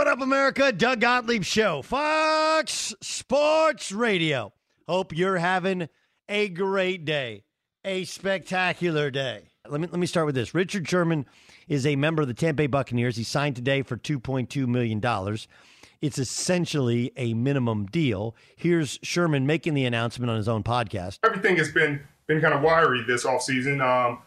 What up, America? Doug Gottlieb Show, Fox Sports Radio. Hope you're having a great day, a spectacular day. Let me let me start with this. Richard Sherman is a member of the Tampa Bay Buccaneers. He signed today for two point two million dollars. It's essentially a minimum deal. Here's Sherman making the announcement on his own podcast. Everything has been been kind of wiry this offseason, um,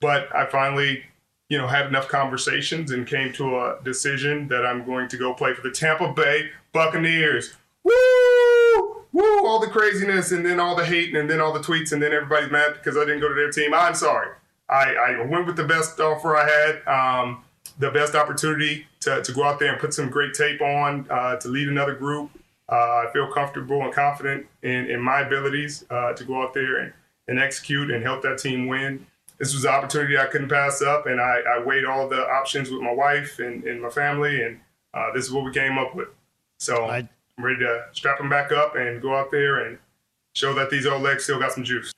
but I finally you know, had enough conversations and came to a decision that I'm going to go play for the Tampa Bay Buccaneers. Woo! Woo! All the craziness and then all the hate and then all the tweets and then everybody's mad because I didn't go to their team. I'm sorry. I, I went with the best offer I had, um, the best opportunity to, to go out there and put some great tape on, uh, to lead another group. Uh, I feel comfortable and confident in, in my abilities uh, to go out there and, and execute and help that team win this was an opportunity I couldn't pass up, and I, I weighed all the options with my wife and, and my family, and uh, this is what we came up with. So I, I'm ready to strap them back up and go out there and show that these old legs still got some juice.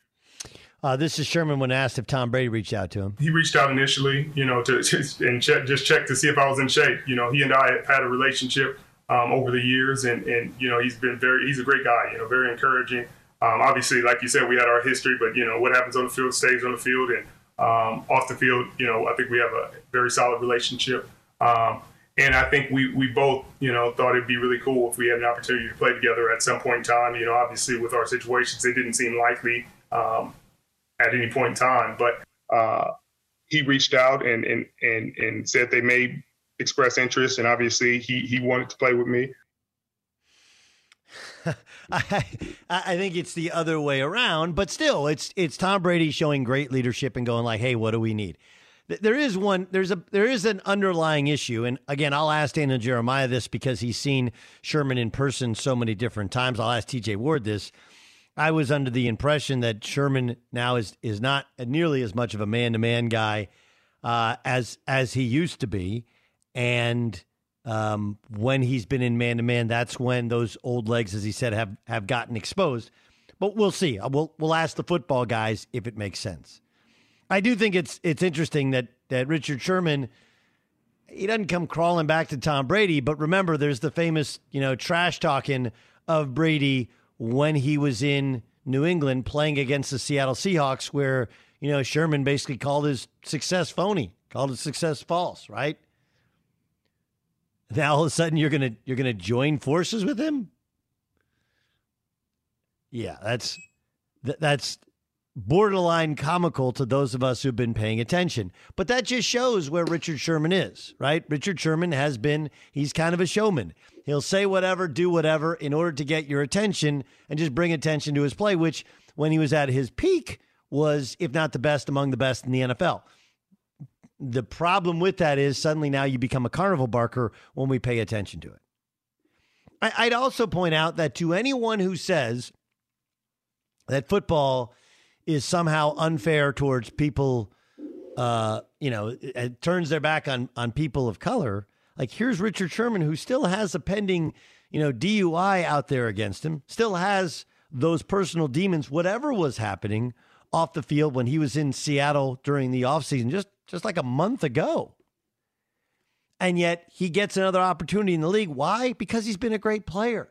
Uh, this is Sherman when asked if Tom Brady reached out to him. He reached out initially, you know, to just, and check, just check to see if I was in shape. You know, he and I have had a relationship um, over the years, and and you know, he's been very, he's a great guy. You know, very encouraging. Um, obviously, like you said, we had our history, but you know what happens on the field stays on the field, and um, off the field, you know, I think we have a very solid relationship. Um, and I think we, we both, you know, thought it'd be really cool if we had an opportunity to play together at some point in time. You know, obviously with our situations, it didn't seem likely um, at any point in time. But uh, he reached out and and and and said they may express interest, and obviously he he wanted to play with me. I I think it's the other way around, but still, it's it's Tom Brady showing great leadership and going like, "Hey, what do we need?" There is one. There's a there is an underlying issue, and again, I'll ask Daniel Jeremiah this because he's seen Sherman in person so many different times. I'll ask T.J. Ward this. I was under the impression that Sherman now is is not nearly as much of a man to man guy uh, as as he used to be, and um, when he's been in man to man, that's when those old legs, as he said, have have gotten exposed. But we'll see. Uh, we'll we'll ask the football guys if it makes sense. I do think it's it's interesting that that Richard Sherman he doesn't come crawling back to Tom Brady, but remember, there's the famous you know trash talking of Brady when he was in New England playing against the Seattle Seahawks, where you know Sherman basically called his success phony, called his success false, right? Now all of a sudden you're gonna you're gonna join forces with him. Yeah, that's that's borderline comical to those of us who've been paying attention. But that just shows where Richard Sherman is, right? Richard Sherman has been he's kind of a showman. He'll say whatever, do whatever in order to get your attention and just bring attention to his play, which when he was at his peak was if not the best among the best in the NFL the problem with that is suddenly now you become a carnival barker when we pay attention to it. I, would also point out that to anyone who says that football is somehow unfair towards people, uh, you know, it, it turns their back on on people of color. Like here's Richard Sherman, who still has a pending, you know, DUI out there against him, still has those personal demons, whatever was happening off the field when he was in Seattle during the offseason, just just like a month ago. And yet he gets another opportunity in the league. Why? Because he's been a great player.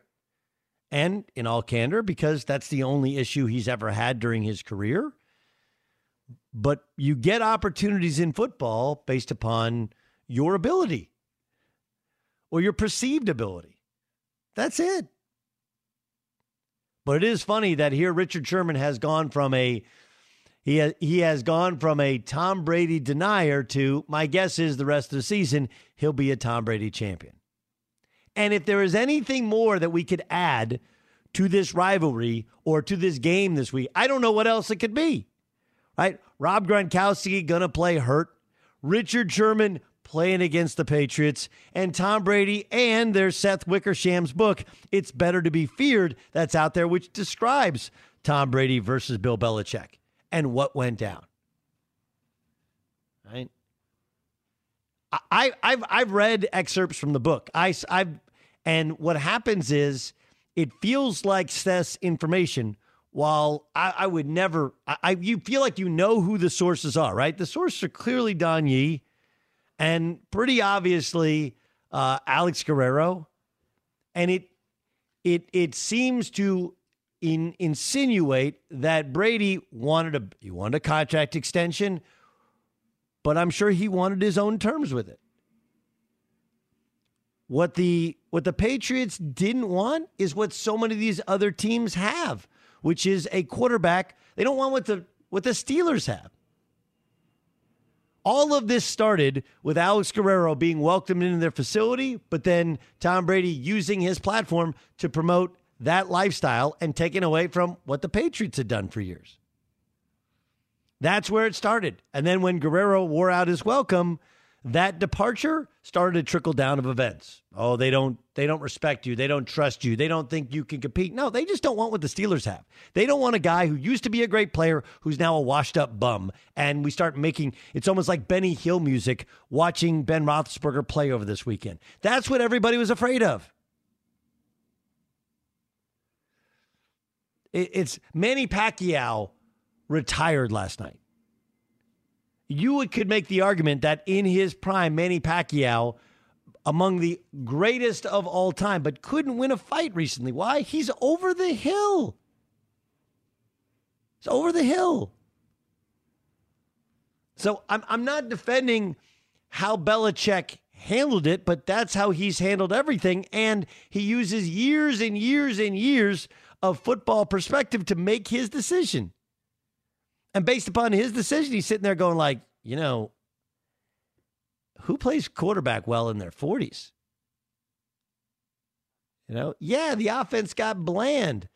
And in all candor, because that's the only issue he's ever had during his career. But you get opportunities in football based upon your ability or your perceived ability. That's it. But it is funny that here Richard Sherman has gone from a he has, he has gone from a Tom Brady denier to my guess is the rest of the season he'll be a Tom Brady champion. And if there is anything more that we could add to this rivalry or to this game this week, I don't know what else it could be. Right? Rob Gronkowski gonna play hurt. Richard Sherman playing against the Patriots, and Tom Brady and their Seth Wickersham's book, It's Better to Be Feared, that's out there, which describes Tom Brady versus Bill Belichick and what went down. Right? I, I've I've read excerpts from the book. I I've and what happens is it feels like Seth's information. While I, I would never, I, I, you feel like you know who the sources are, right? The sources are clearly Don Yee, and pretty obviously uh, Alex Guerrero, and it it it seems to in, insinuate that Brady wanted a he wanted a contract extension, but I'm sure he wanted his own terms with it. What the what the Patriots didn't want is what so many of these other teams have, which is a quarterback. They don't want what the what the Steelers have. All of this started with Alex Guerrero being welcomed into their facility, but then Tom Brady using his platform to promote that lifestyle and taken away from what the Patriots had done for years. That's where it started. And then when Guerrero wore out his welcome, that departure started to trickle down of events. Oh, they don't they don't respect you. They don't trust you. They don't think you can compete. No, they just don't want what the Steelers have. They don't want a guy who used to be a great player who's now a washed up bum. And we start making it's almost like Benny Hill music watching Ben Roethlisberger play over this weekend. That's what everybody was afraid of. It's Manny Pacquiao retired last night. You could make the argument that in his prime, Manny Pacquiao, among the greatest of all time, but couldn't win a fight recently. Why? He's over the hill. He's over the hill. So I'm, I'm not defending how Belichick handled it, but that's how he's handled everything. And he uses years and years and years of football perspective to make his decision. And based upon his decision, he's sitting there going like, you know, who plays quarterback well in their 40s? You know, yeah, the offense got bland.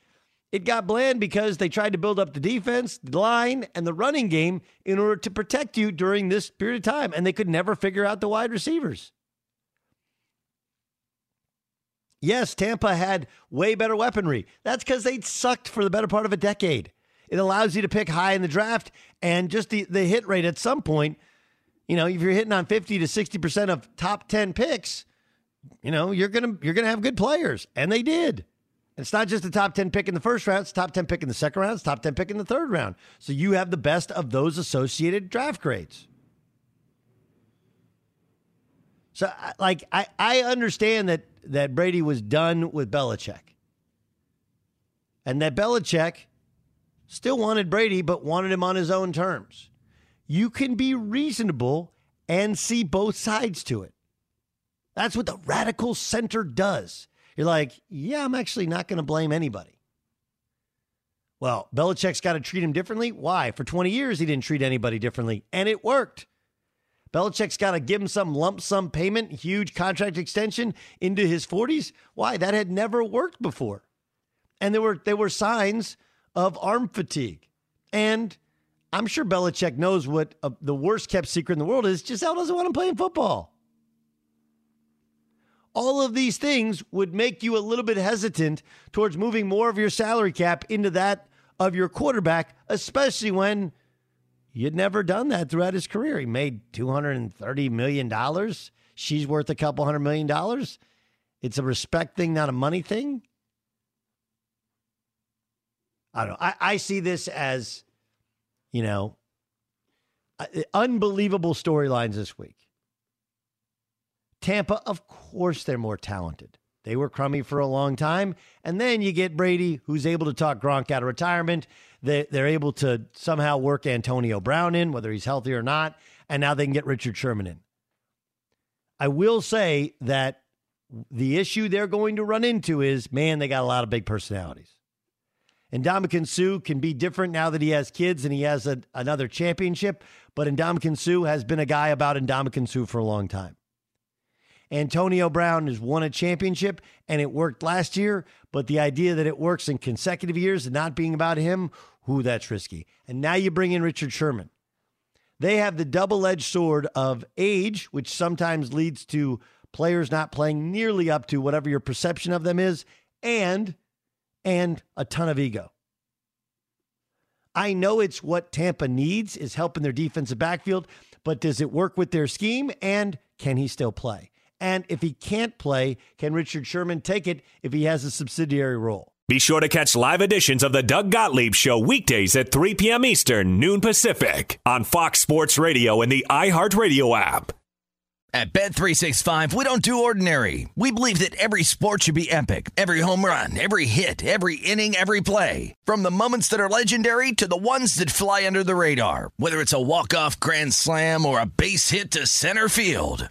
It got bland because they tried to build up the defense, the line, and the running game in order to protect you during this period of time, and they could never figure out the wide receivers. Yes, Tampa had way better weaponry. That's because they'd sucked for the better part of a decade. It allows you to pick high in the draft and just the, the hit rate at some point. You know, if you're hitting on 50 to 60% of top 10 picks, you know, you're going to you're going to have good players and they did. It's not just the top 10 pick in the first round, it's top 10 pick in the second round, it's top 10 pick in the third round. So you have the best of those associated draft grades. So like I I understand that that Brady was done with Belichick. And that Belichick still wanted Brady, but wanted him on his own terms. You can be reasonable and see both sides to it. That's what the radical center does. You're like, yeah, I'm actually not going to blame anybody. Well, Belichick's got to treat him differently. Why? For 20 years, he didn't treat anybody differently, and it worked. Belichick's got to give him some lump sum payment, huge contract extension into his 40s. Why? That had never worked before. And there were there were signs of arm fatigue. And I'm sure Belichick knows what uh, the worst kept secret in the world is. Gisele doesn't want him playing football. All of these things would make you a little bit hesitant towards moving more of your salary cap into that of your quarterback, especially when you'd never done that throughout his career. He made $230 million. She's worth a couple hundred million dollars. It's a respect thing, not a money thing. I don't know. I, I see this as, you know, uh, unbelievable storylines this week. Tampa, of course, they're more talented. They were crummy for a long time. And then you get Brady, who's able to talk Gronk out of retirement. They, they're able to somehow work Antonio Brown in, whether he's healthy or not. And now they can get Richard Sherman in. I will say that the issue they're going to run into is man, they got a lot of big personalities. And Ndamukong Suh can be different now that he has kids and he has a, another championship. But Ndamukong Suh has been a guy about Ndamukong Suh for a long time. Antonio Brown has won a championship and it worked last year, but the idea that it works in consecutive years and not being about him, who that's risky. And now you bring in Richard Sherman. They have the double edged sword of age, which sometimes leads to players not playing nearly up to whatever your perception of them is, and and a ton of ego. I know it's what Tampa needs is help in their defensive backfield, but does it work with their scheme and can he still play? And if he can't play, can Richard Sherman take it if he has a subsidiary role? Be sure to catch live editions of the Doug Gottlieb Show weekdays at 3 p.m. Eastern, noon Pacific, on Fox Sports Radio and the iHeartRadio app. At Bet365, we don't do ordinary. We believe that every sport should be epic every home run, every hit, every inning, every play. From the moments that are legendary to the ones that fly under the radar, whether it's a walk-off grand slam or a base hit to center field.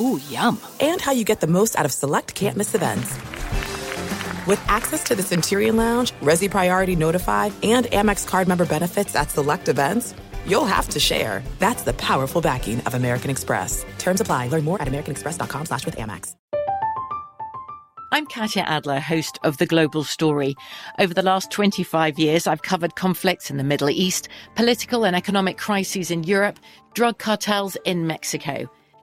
Ooh, yum. And how you get the most out of select can't miss events. With access to the Centurion Lounge, Resy Priority Notify, and Amex card member benefits at select events, you'll have to share. That's the powerful backing of American Express. Terms apply. Learn more at americanexpress.com slash with Amex. I'm Katya Adler, host of The Global Story. Over the last 25 years, I've covered conflicts in the Middle East, political and economic crises in Europe, drug cartels in Mexico.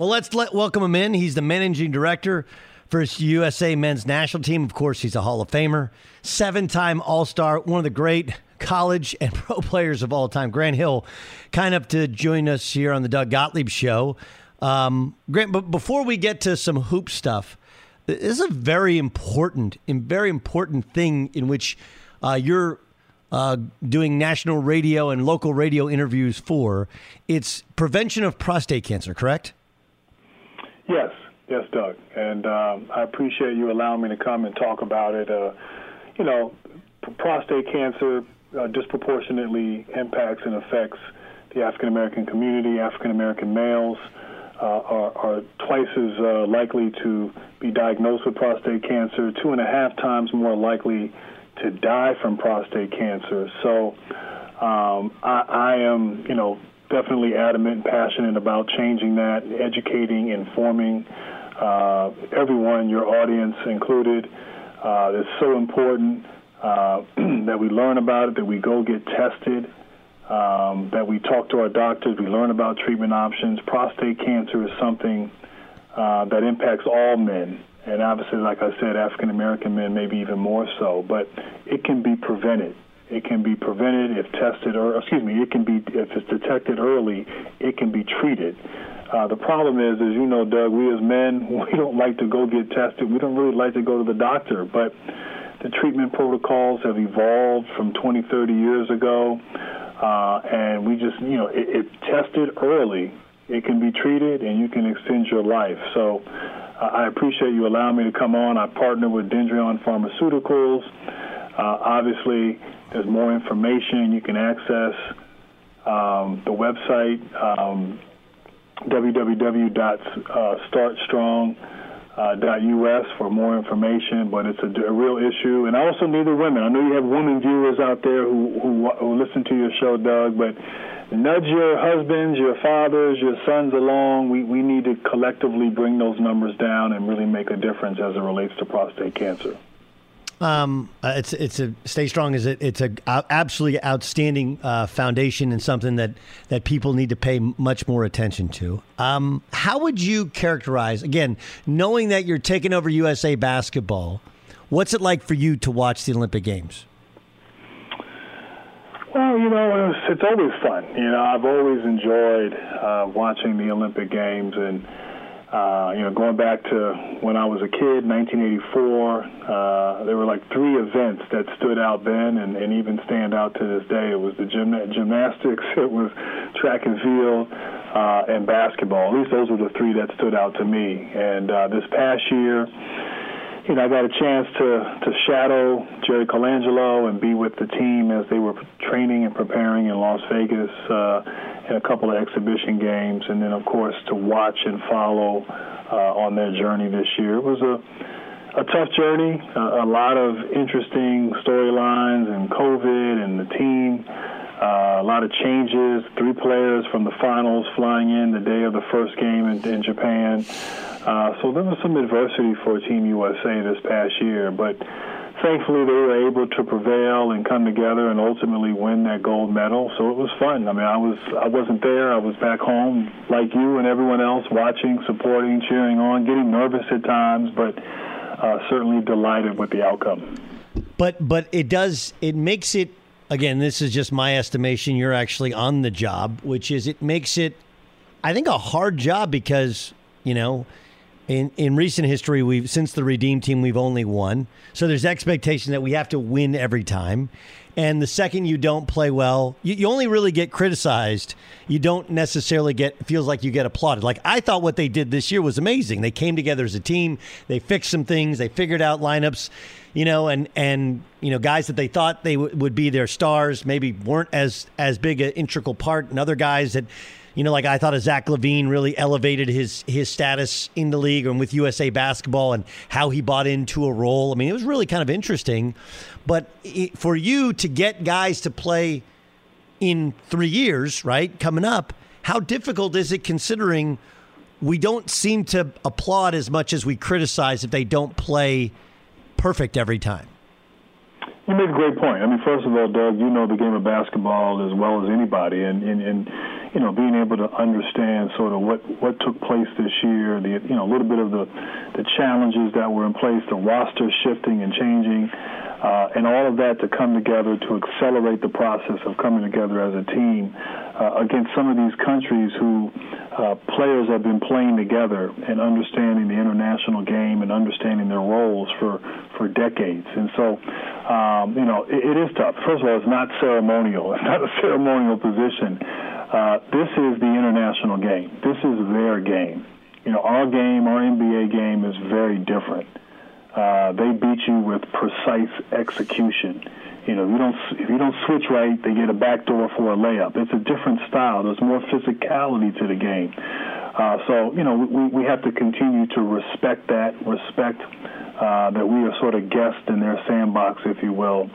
Well, let's let welcome him in. He's the managing director for his USA men's national team. Of course, he's a Hall of Famer, seven time All Star, one of the great college and pro players of all time. Grant Hill, kind of to join us here on the Doug Gottlieb Show. Um, Grant, but before we get to some hoop stuff, this is a very important and very important thing in which uh, you're uh, doing national radio and local radio interviews for. It's prevention of prostate cancer, correct? Yes, yes, Doug. And um, I appreciate you allowing me to come and talk about it. Uh, you know, prostate cancer uh, disproportionately impacts and affects the African American community. African American males uh, are, are, twice as uh, likely to be diagnosed with prostate cancer, two and a half times more likely to die from prostate cancer. So um, I, I am, you know, definitely adamant and passionate about changing that, educating, informing uh, everyone, your audience included. Uh, it's so important uh, that we learn about it, that we go get tested, um, that we talk to our doctors, we learn about treatment options. Prostate cancer is something uh, that impacts all men. And obviously, like I said, African American men maybe even more so, but it can be prevented. It can be prevented if tested, or excuse me, it can be if it's detected early, it can be treated. Uh, the problem is, as you know, Doug, we as men, we don't like to go get tested. We don't really like to go to the doctor, but the treatment protocols have evolved from 20, 30 years ago, uh, and we just, you know, if tested early, it can be treated and you can extend your life. So uh, I appreciate you allowing me to come on. I partner with Dendreon Pharmaceuticals. Uh, obviously, there's more information. You can access um, the website um, www.startstrong.us for more information. But it's a, a, real issue, and I also need the women. I know you have women viewers out there who, who, who listen to your show, Doug, but nudge your husbands, your fathers, your sons along. We, we need to collectively bring those numbers down and really make a difference as it relates to prostate cancer. Um, uh, it's it's a stay strong is it it's a absolutely outstanding uh, foundation and something that that people need to pay much more attention to. Um, how would you characterize again, knowing that you're taking over USA basketball? What's it like for you to watch the Olympic Games? Well, you know, it's, it's always fun. You know, I've always enjoyed uh, watching the Olympic Games and uh, you know, going back to when I was a kid, 1984, uh, there were like three events that stood out then and, and even stand out to this day. It was the gym- gymnastics, it was track and field, uh, and basketball. At least those were the three that stood out to me. And uh, this past year, you know, I got a chance to to shadow Jerry Colangelo and be with the team as they were training and preparing in Las Vegas uh, in a couple of exhibition games, and then of course to watch and follow uh, on their journey this year. It was a a tough journey, a, a lot of interesting storylines and COVID and the team Uh, a lot of changes. Three players from the finals flying in the day of the first game in, in Japan. Uh, so there was some adversity for Team USA this past year, but thankfully they were able to prevail and come together and ultimately win that gold medal. So it was fun. I mean, I was I wasn't there. I was back home like you and everyone else, watching, supporting, cheering on, getting nervous at times, but uh, certainly delighted with the outcome. But but it does it makes it again. This is just my estimation. You're actually on the job, which is it makes it, I think, a hard job because you know in in recent history, we've since the Redeem team, we've only won. So there's expectation that we have to win every time. And the second you don't play well, you, you only really get criticized. You don't necessarily get feels like you get applauded. Like I thought what they did this year was amazing. They came together as a team. They fixed some things. They figured out lineups, you know, and and you know guys that they thought they w- would be their stars maybe weren't as as big an integral part, and other guys that you know, like I thought of Zach LaVine really elevated his his status in the league and with USA basketball and how he bought into a role. I mean, it was really kind of interesting. But it, for you to get guys to play in three years, right, coming up, how difficult is it considering we don't seem to applaud as much as we criticize if they don't play perfect every time? You make a great point. I mean, first of all, Doug, you know the game of basketball as well as anybody, and and, and you know being able to understand sort of what what took place this year, the you know a little bit of the the challenges that were in place, the roster shifting and changing, uh, and all of that to come together to accelerate the process of coming together as a team uh, against some of these countries who uh, players have been playing together and understanding the international game and understanding their roles for for decades. And so, um, you know, it, it is tough. First of all, it's not ceremonial. It's not a ceremonial position. Uh, this is the international game. This is their game. You know, our game, our NBA game is very different. Uh, they beat you with precise execution. You know, if you don't if you don't switch right, they get a backdoor for a layup. It's a different style. There's more physicality to the game. Uh, so you know, we, we have to continue to respect that, respect uh, that we are sort of guests in their sandbox, if you will.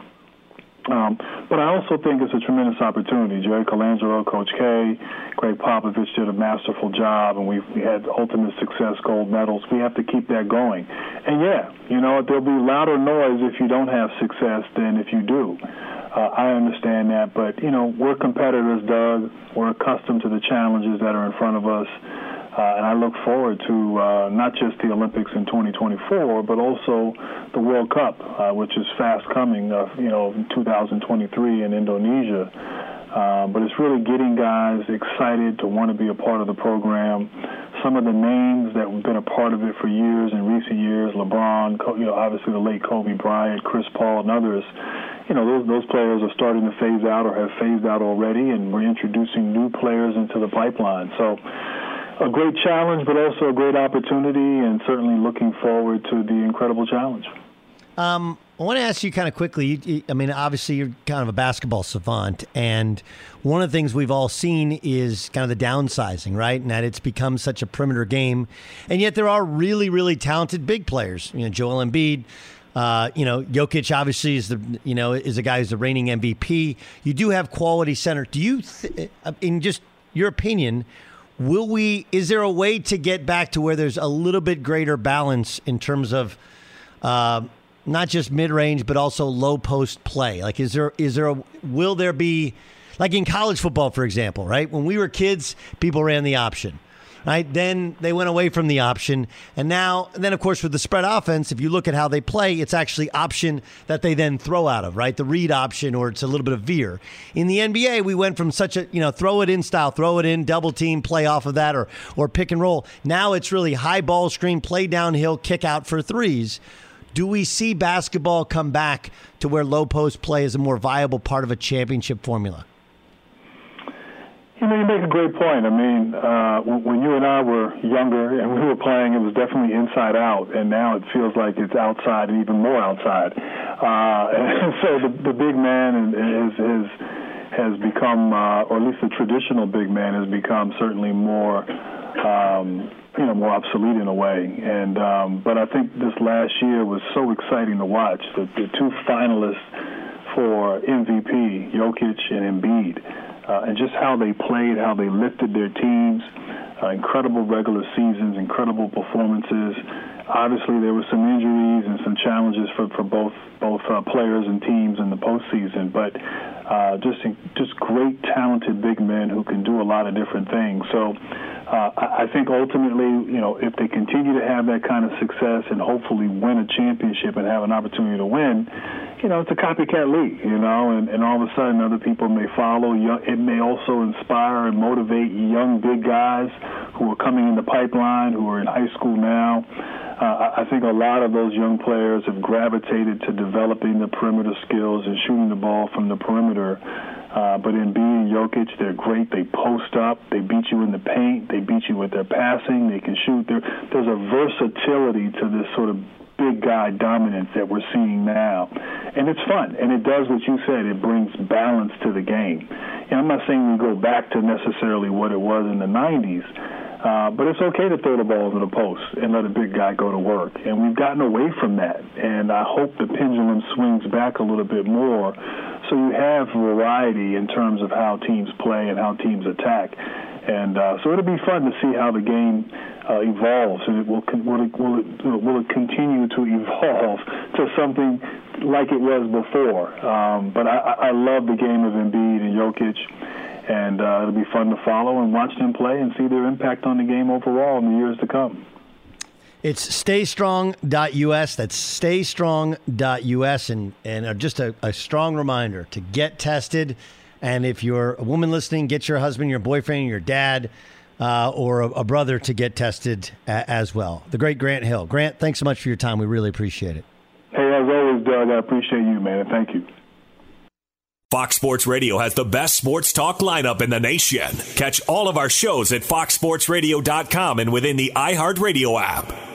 Um, but I also think it's a tremendous opportunity. Jerry Colangelo, Coach K, Gregg Popovich did a masterful job, and we had ultimate success, gold medals. We have to keep that going. And yeah, you know, there'll be louder noise if you don't have success than if you do. Uh, I understand that, but you know, we're competitors, Doug. We're accustomed to the challenges that are in front of us. Uh, and I look forward to uh, not just the Olympics in 2024, but also the World Cup, uh, which is fast coming, uh, you know, 2023 in Indonesia. Uh, but it's really getting guys excited to want to be a part of the program. Some of the names that have been a part of it for years in recent years, LeBron, you know, obviously the late Kobe Bryant, Chris Paul, and others, you know, those, those players are starting to phase out or have phased out already, and we're introducing new players into the pipeline. So a great challenge, but also a great opportunity, and certainly looking forward to the incredible challenge. Um, I want to ask you kind of quickly. You, I mean, obviously, you're kind of a basketball savant, and one of the things we've all seen is kind of the downsizing, right? And that it's become such a perimeter game, and yet there are really, really talented big players. You know, Joel Embiid. Uh, you know, Jokic obviously is the you know is a guy who's the reigning MVP. You do have quality center. Do you, th- in just your opinion, Will we? Is there a way to get back to where there's a little bit greater balance in terms of uh, not just mid range, but also low post play? Like, is there is there a will there be like in college football, for example, right? When we were kids, people ran the option right? Then they went away from the option. And now, and then of course, with the spread offense, if you look at how they play, it's actually option that they then throw out of, right? The read option, or it's a little bit of veer. In the NBA, we went from such a, you know, throw it in style, throw it in, double team, play off of that, or, or pick and roll. Now it's really high ball screen, play downhill, kick out for threes. Do we see basketball come back to where low post play is a more viable part of a championship formula? You know, you make a great point. I mean, uh, when you and I were younger and we were playing, it was definitely inside out, and now it feels like it's outside and even more outside. Uh, and so the, the big man is, is has become, uh, or at least the traditional big man has become certainly more, um, you know, more obsolete in a way. And um, but I think this last year was so exciting to watch. The, the two finalists for MVP, Jokic and Embiid, uh, and just how they played, how they lifted their teams. Uh, incredible regular seasons, incredible performances. Obviously, there were some injuries and some challenges for, for both both uh, players and teams in the postseason, but uh, just just great, talented big men who can do a lot of different things. So uh, I think ultimately, you know, if they continue to have that kind of success and hopefully win a championship and have an opportunity to win, you know, it's a copycat league, you know, and, and all of a sudden other people may follow. It may also inspire and motivate young big guys who are coming in the pipeline, who are in high school now. Uh, I think a lot of those young players have gravitated to developing the perimeter skills and shooting the ball from the perimeter. Uh, but Embiid Jokic, they're great. They post up. They beat you in the paint. They beat you with their passing. They can shoot. There, there's a versatility to this sort of big guy dominance that we're seeing now. And it's fun. And it does what you said. It brings balance to the game. And I'm not saying we go back to necessarily what it was in the 90s. Uh, but it's okay to throw the ball to the post and let a big guy go to work. And we've gotten away from that. And I hope the pendulum swings back a little bit more so you have variety in terms of how teams play and how teams attack. And uh, so it'll be fun to see how the game uh, evolves, and it will will it, will it will it continue to evolve to something like it was before. Um, but I, I love the game of Embiid and Jokic, and uh, it'll be fun to follow and watch them play and see their impact on the game overall in the years to come. It's staystrong.us. That's staystrong.us. And, and uh, just a, a strong reminder to get tested. And if you're a woman listening, get your husband, your boyfriend, your dad, uh, or a, a, brother to get tested a, as well. The great Grant Hill. Grant, thanks so much for your time. We really appreciate it. Hey, as always, Doug, I appreciate you, man. Thank you. Fox Sports Radio has the best sports talk lineup in the nation. Catch all of our shows at foxsportsradio.com and within the iHeartRadio app.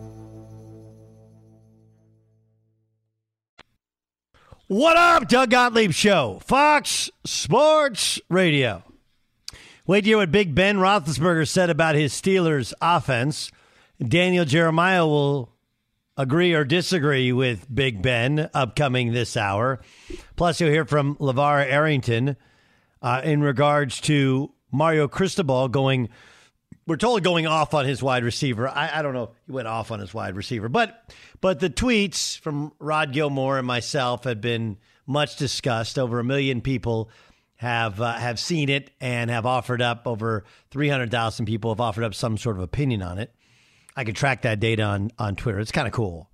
What up, Doug Gottlieb Show, Fox Sports Radio. Wait to hear what Big Ben Roethlisberger said about his Steelers offense. Daniel Jeremiah will agree or disagree with Big Ben upcoming this hour. Plus, you'll hear from LaVar Arrington uh, in regards to Mario Cristobal going – we're totally going off on his wide receiver. I, I, don't know. He went off on his wide receiver, but but the tweets from Rod Gilmore and myself had been much discussed. Over a million people have uh, have seen it and have offered up. Over three hundred thousand people have offered up some sort of opinion on it. I can track that data on on Twitter. It's kind of cool.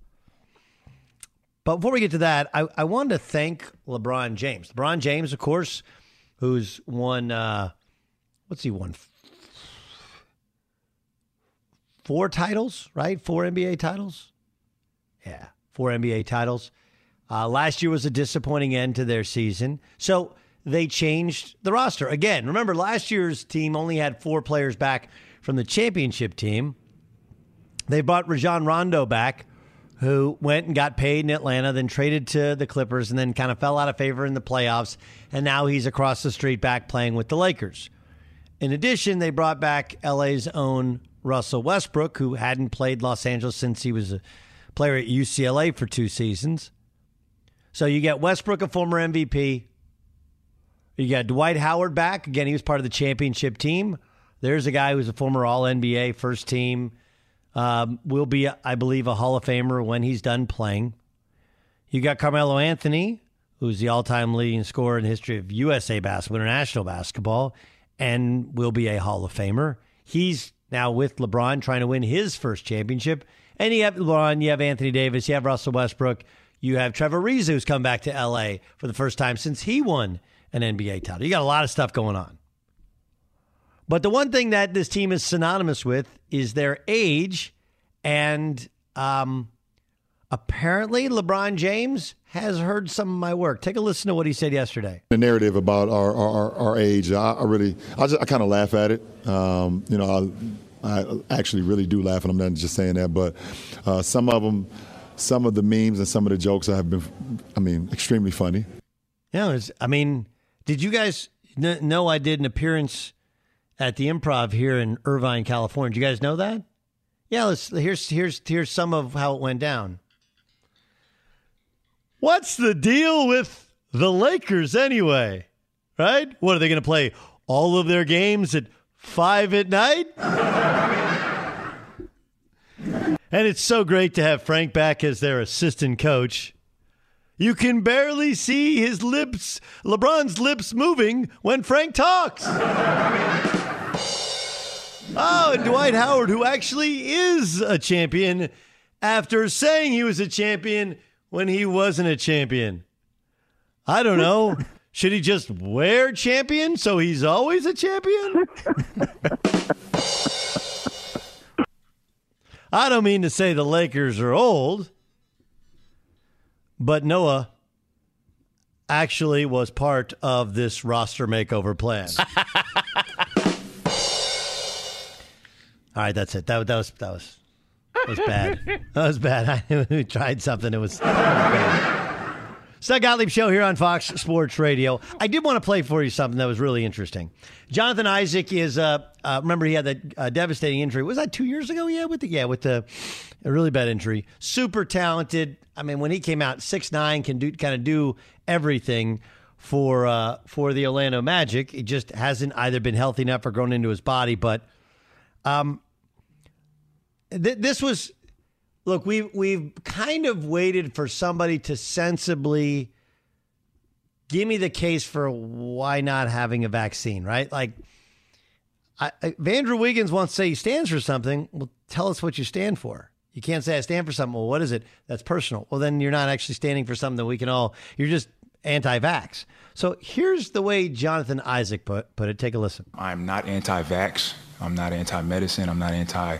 But before we get to that, I, I wanted to thank LeBron James. LeBron James, of course, who's won. Uh, what's he won? Four titles, right? Four NBA titles. Yeah, four NBA titles. Uh, last year was a disappointing end to their season. So they changed the roster. Again, remember, last year's team only had four players back from the championship team. They brought Rajon Rondo back, who went and got paid in Atlanta, then traded to the Clippers, and then kind of fell out of favor in the playoffs. And now he's across the street back playing with the Lakers. In addition, they brought back LA's own Russell Westbrook, who hadn't played Los Angeles since he was a player at UCLA for two seasons. So you get Westbrook, a former MVP. You got Dwight Howard back. Again, he was part of the championship team. There's a guy who's a former All NBA first team. Um, will be, I believe, a Hall of Famer when he's done playing. You got Carmelo Anthony, who's the all time leading scorer in the history of USA basketball, international basketball, and will be a Hall of Famer. He's now with LeBron trying to win his first championship. And you have LeBron, you have Anthony Davis, you have Russell Westbrook, you have Trevor Ariza, who's come back to LA for the first time since he won an NBA title. You got a lot of stuff going on. But the one thing that this team is synonymous with is their age. And um, apparently, LeBron James has heard some of my work. Take a listen to what he said yesterday. The narrative about our our, our age, I, I, really, I, just, I kind of laugh at it. Um, you know, I, I, actually really do laugh, and I'm not just saying that, but uh, some of them, some of the memes and some of the jokes have been, I mean, extremely funny. Yeah, I mean, did you guys know I did an appearance at the Improv here in Irvine, California? Did you guys know that? Yeah, let's here's here's here's some of how it went down. What's the deal with the Lakers anyway? Right? What are they going to play all of their games at five at night? and it's so great to have Frank back as their assistant coach. You can barely see his lips, LeBron's lips moving when Frank talks. oh, and Dwight Howard, who actually is a champion after saying he was a champion when he wasn't a champion? I don't know. Should he just wear champion so he's always a champion? I don't mean to say the Lakers are old, but Noah actually was part of this roster makeover plan. All right, that's it. That, that was that was that was bad. That was bad. I tried something. It was. Doug Gottlieb Show here on Fox Sports Radio. I did want to play for you something that was really interesting. Jonathan Isaac is, uh, uh, remember he had that uh, devastating injury. Was that two years ago? Yeah, with the yeah with the a really bad injury. Super talented. I mean, when he came out, six nine can do kind of do everything for uh, for the Orlando Magic. He just hasn't either been healthy enough or grown into his body. But um, th- this was look we we've kind of waited for somebody to sensibly give me the case for why not having a vaccine right? Like I, I, Andrew Wiggins wants to say he stands for something well tell us what you stand for. You can't say I stand for something. Well what is it? That's personal. Well then you're not actually standing for something that we can all you're just anti-vax. So here's the way Jonathan Isaac put, put it. Take a listen. I'm not anti-vax. I'm not anti-medicine. I'm not anti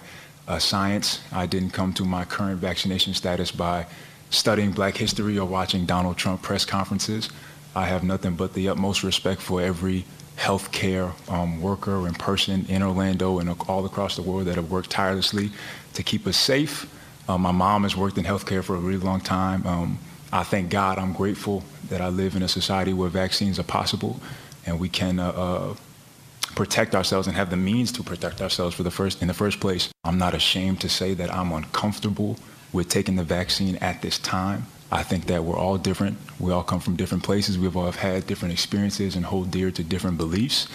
uh, science. I didn't come to my current vaccination status by studying black history or watching Donald Trump press conferences. I have nothing but the utmost respect for every healthcare um, worker and person in Orlando and all across the world that have worked tirelessly to keep us safe. Uh, my mom has worked in healthcare for a really long time. Um, I thank God, I'm grateful that I live in a society where vaccines are possible and we can uh, uh, protect ourselves and have the means to protect ourselves for the first in the first place. I'm not ashamed to say that I'm uncomfortable with taking the vaccine at this time. I think that we're all different. We all come from different places. We've all had different experiences and hold dear to different beliefs.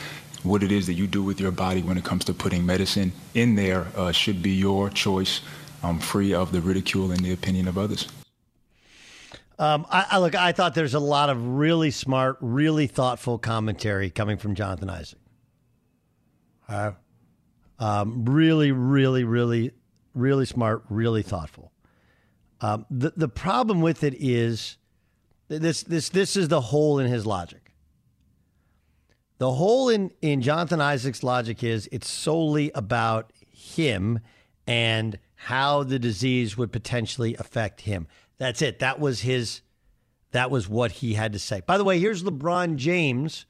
What it is that you do with your body when it comes to putting medicine in there uh, should be your choice, um, free of the ridicule and the opinion of others. Um, I, I, look. I thought there's a lot of really smart, really thoughtful commentary coming from Jonathan Isaac. Uh, um, really, really, really, really smart, really thoughtful. Um, the the problem with it is this this this is the hole in his logic. The hole in in Jonathan Isaac's logic is it's solely about him and how the disease would potentially affect him. That's it. That was his. That was what he had to say. By the way, here's LeBron James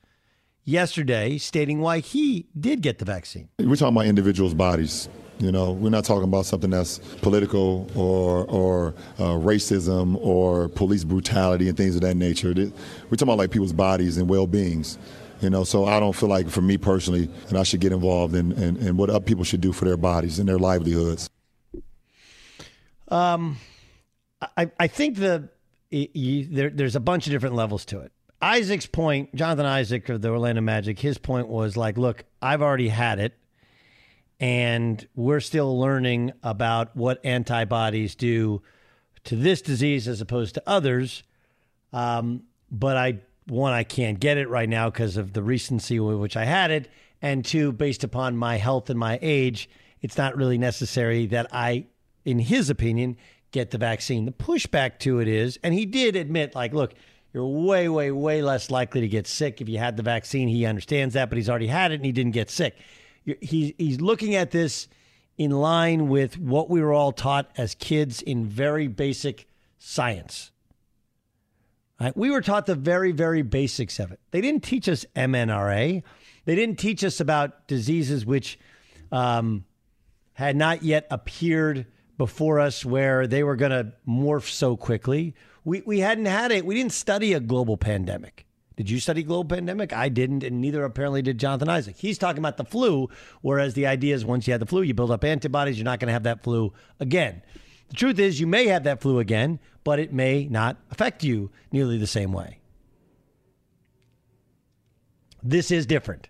yesterday stating why he did get the vaccine. We're talking about individuals' bodies. You know, we're not talking about something that's political or or uh, racism or police brutality and things of that nature. We're talking about like people's bodies and well-beings. You know, so I don't feel like for me personally that I should get involved in, in, in what other people should do for their bodies and their livelihoods. Um, I, I think the you, there, there's a bunch of different levels to it. Isaac's point, Jonathan Isaac of the Orlando Magic, his point was like, look, I've already had it, and we're still learning about what antibodies do to this disease as opposed to others. Um, but I one, I can't get it right now because of the recency with which I had it, and two, based upon my health and my age, it's not really necessary that I, in his opinion, get the vaccine. The pushback to it is, and he did admit, like, look, you're way, way, way less likely to get sick if you had the vaccine. He understands that, but he's already had it and he didn't get sick. He's, he's looking at this in line with what we were all taught as kids in very basic science. Right? We were taught the very, very basics of it. They didn't teach us mRNA. They didn't teach us about diseases which um, had not yet appeared before us where they were going to morph so quickly. We, we hadn't had it. We didn't study a global pandemic. Did you study global pandemic? I didn't, and neither apparently did Jonathan Isaac. He's talking about the flu, whereas the idea is once you have the flu, you build up antibodies. You're not going to have that flu again. The truth is, you may have that flu again, but it may not affect you nearly the same way. This is different.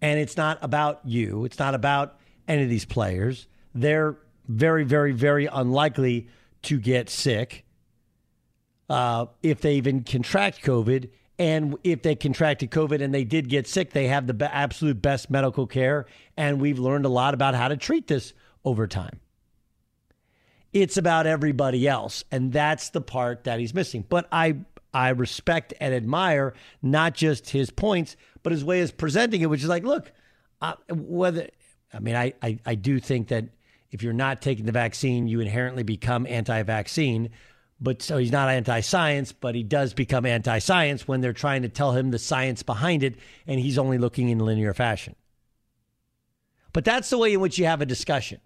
And it's not about you. It's not about any of these players. They're very, very, very unlikely to get sick uh, if they even contract COVID. And if they contracted COVID and they did get sick, they have the be- absolute best medical care. And we've learned a lot about how to treat this over time. It's about everybody else. And that's the part that he's missing. But I, I respect and admire not just his points, but his way of presenting it, which is like, look, uh, whether, I mean, I, I, I do think that if you're not taking the vaccine, you inherently become anti vaccine. But so he's not anti science, but he does become anti science when they're trying to tell him the science behind it, and he's only looking in linear fashion. But that's the way in which you have a discussion.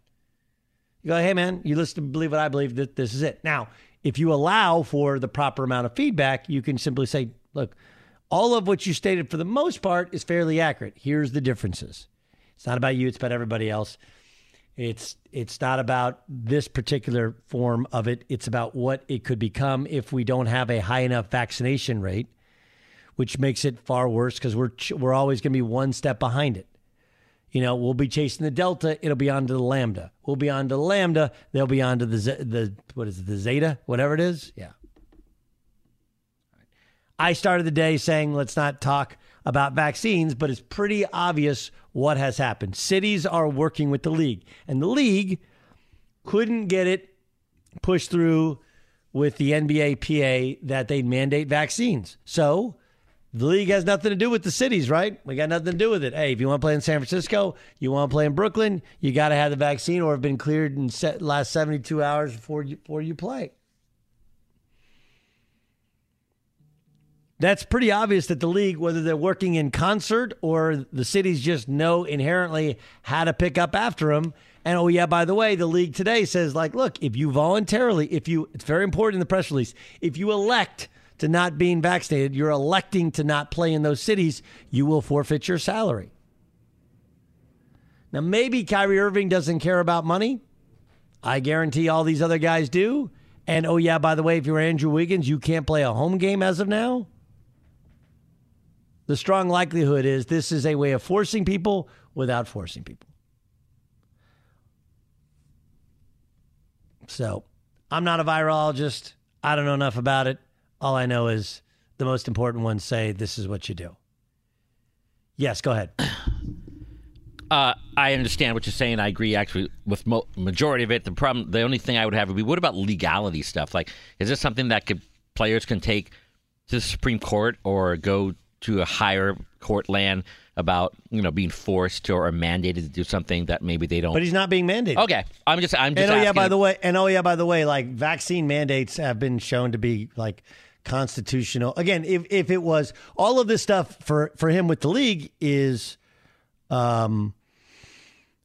You go, hey, man, you listen to believe what I believe, that this is it. Now, if you allow for the proper amount of feedback, you can simply say, look, all of what you stated for the most part is fairly accurate. Here's the differences. It's not about you, it's about everybody else. It's it's not about this particular form of it. It's about what it could become if we don't have a high enough vaccination rate, which makes it far worse because we're we're always going to be one step behind it. You know, we'll be chasing the delta. It'll be on to the lambda. We'll be on to the lambda. They'll be on to the the what is it, the zeta, whatever it is. Yeah. I started the day saying let's not talk about vaccines, but it's pretty obvious what has happened. Cities are working with the league, and the league couldn't get it pushed through with the NBA PA that they mandate vaccines. So the league has nothing to do with the cities, right? We got nothing to do with it. Hey, if you want to play in San Francisco, you want to play in Brooklyn, you got to have the vaccine or have been cleared in set last 72 hours before you, before you play. That's pretty obvious that the league, whether they're working in concert or the cities just know inherently how to pick up after them. And oh yeah, by the way, the league today says like, look, if you voluntarily, if you, it's very important in the press release, if you elect to not being vaccinated, you're electing to not play in those cities, you will forfeit your salary. Now maybe Kyrie Irving doesn't care about money. I guarantee all these other guys do. And oh yeah, by the way, if you're Andrew Wiggins, you can't play a home game as of now the strong likelihood is this is a way of forcing people without forcing people. So I'm not a virologist. I don't know enough about it. All I know is the most important ones say this is what you do. Yes, go ahead. Uh, I understand what you're saying. I agree actually with mo- majority of it. The problem, the only thing I would have would be what about legality stuff? Like, is this something that could players can take to the Supreme Court or go to a higher court land about you know being forced to or mandated to do something that maybe they don't. But he's not being mandated. Okay, I'm just I'm just. And oh yeah, by the way, and oh yeah, by the way, like vaccine mandates have been shown to be like constitutional. Again, if if it was all of this stuff for for him with the league is, um,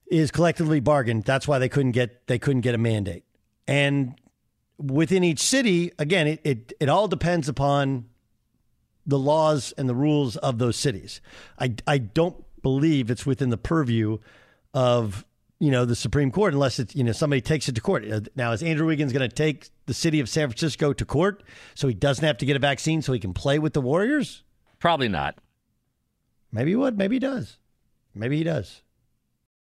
is collectively bargained. That's why they couldn't get they couldn't get a mandate. And within each city, again, it it, it all depends upon the laws and the rules of those cities. I, I don't believe it's within the purview of you know the Supreme Court unless it's you know somebody takes it to court. Uh, Now is Andrew Wiggins going to take the city of San Francisco to court so he doesn't have to get a vaccine so he can play with the Warriors? Probably not. Maybe he would. Maybe he does. Maybe he does.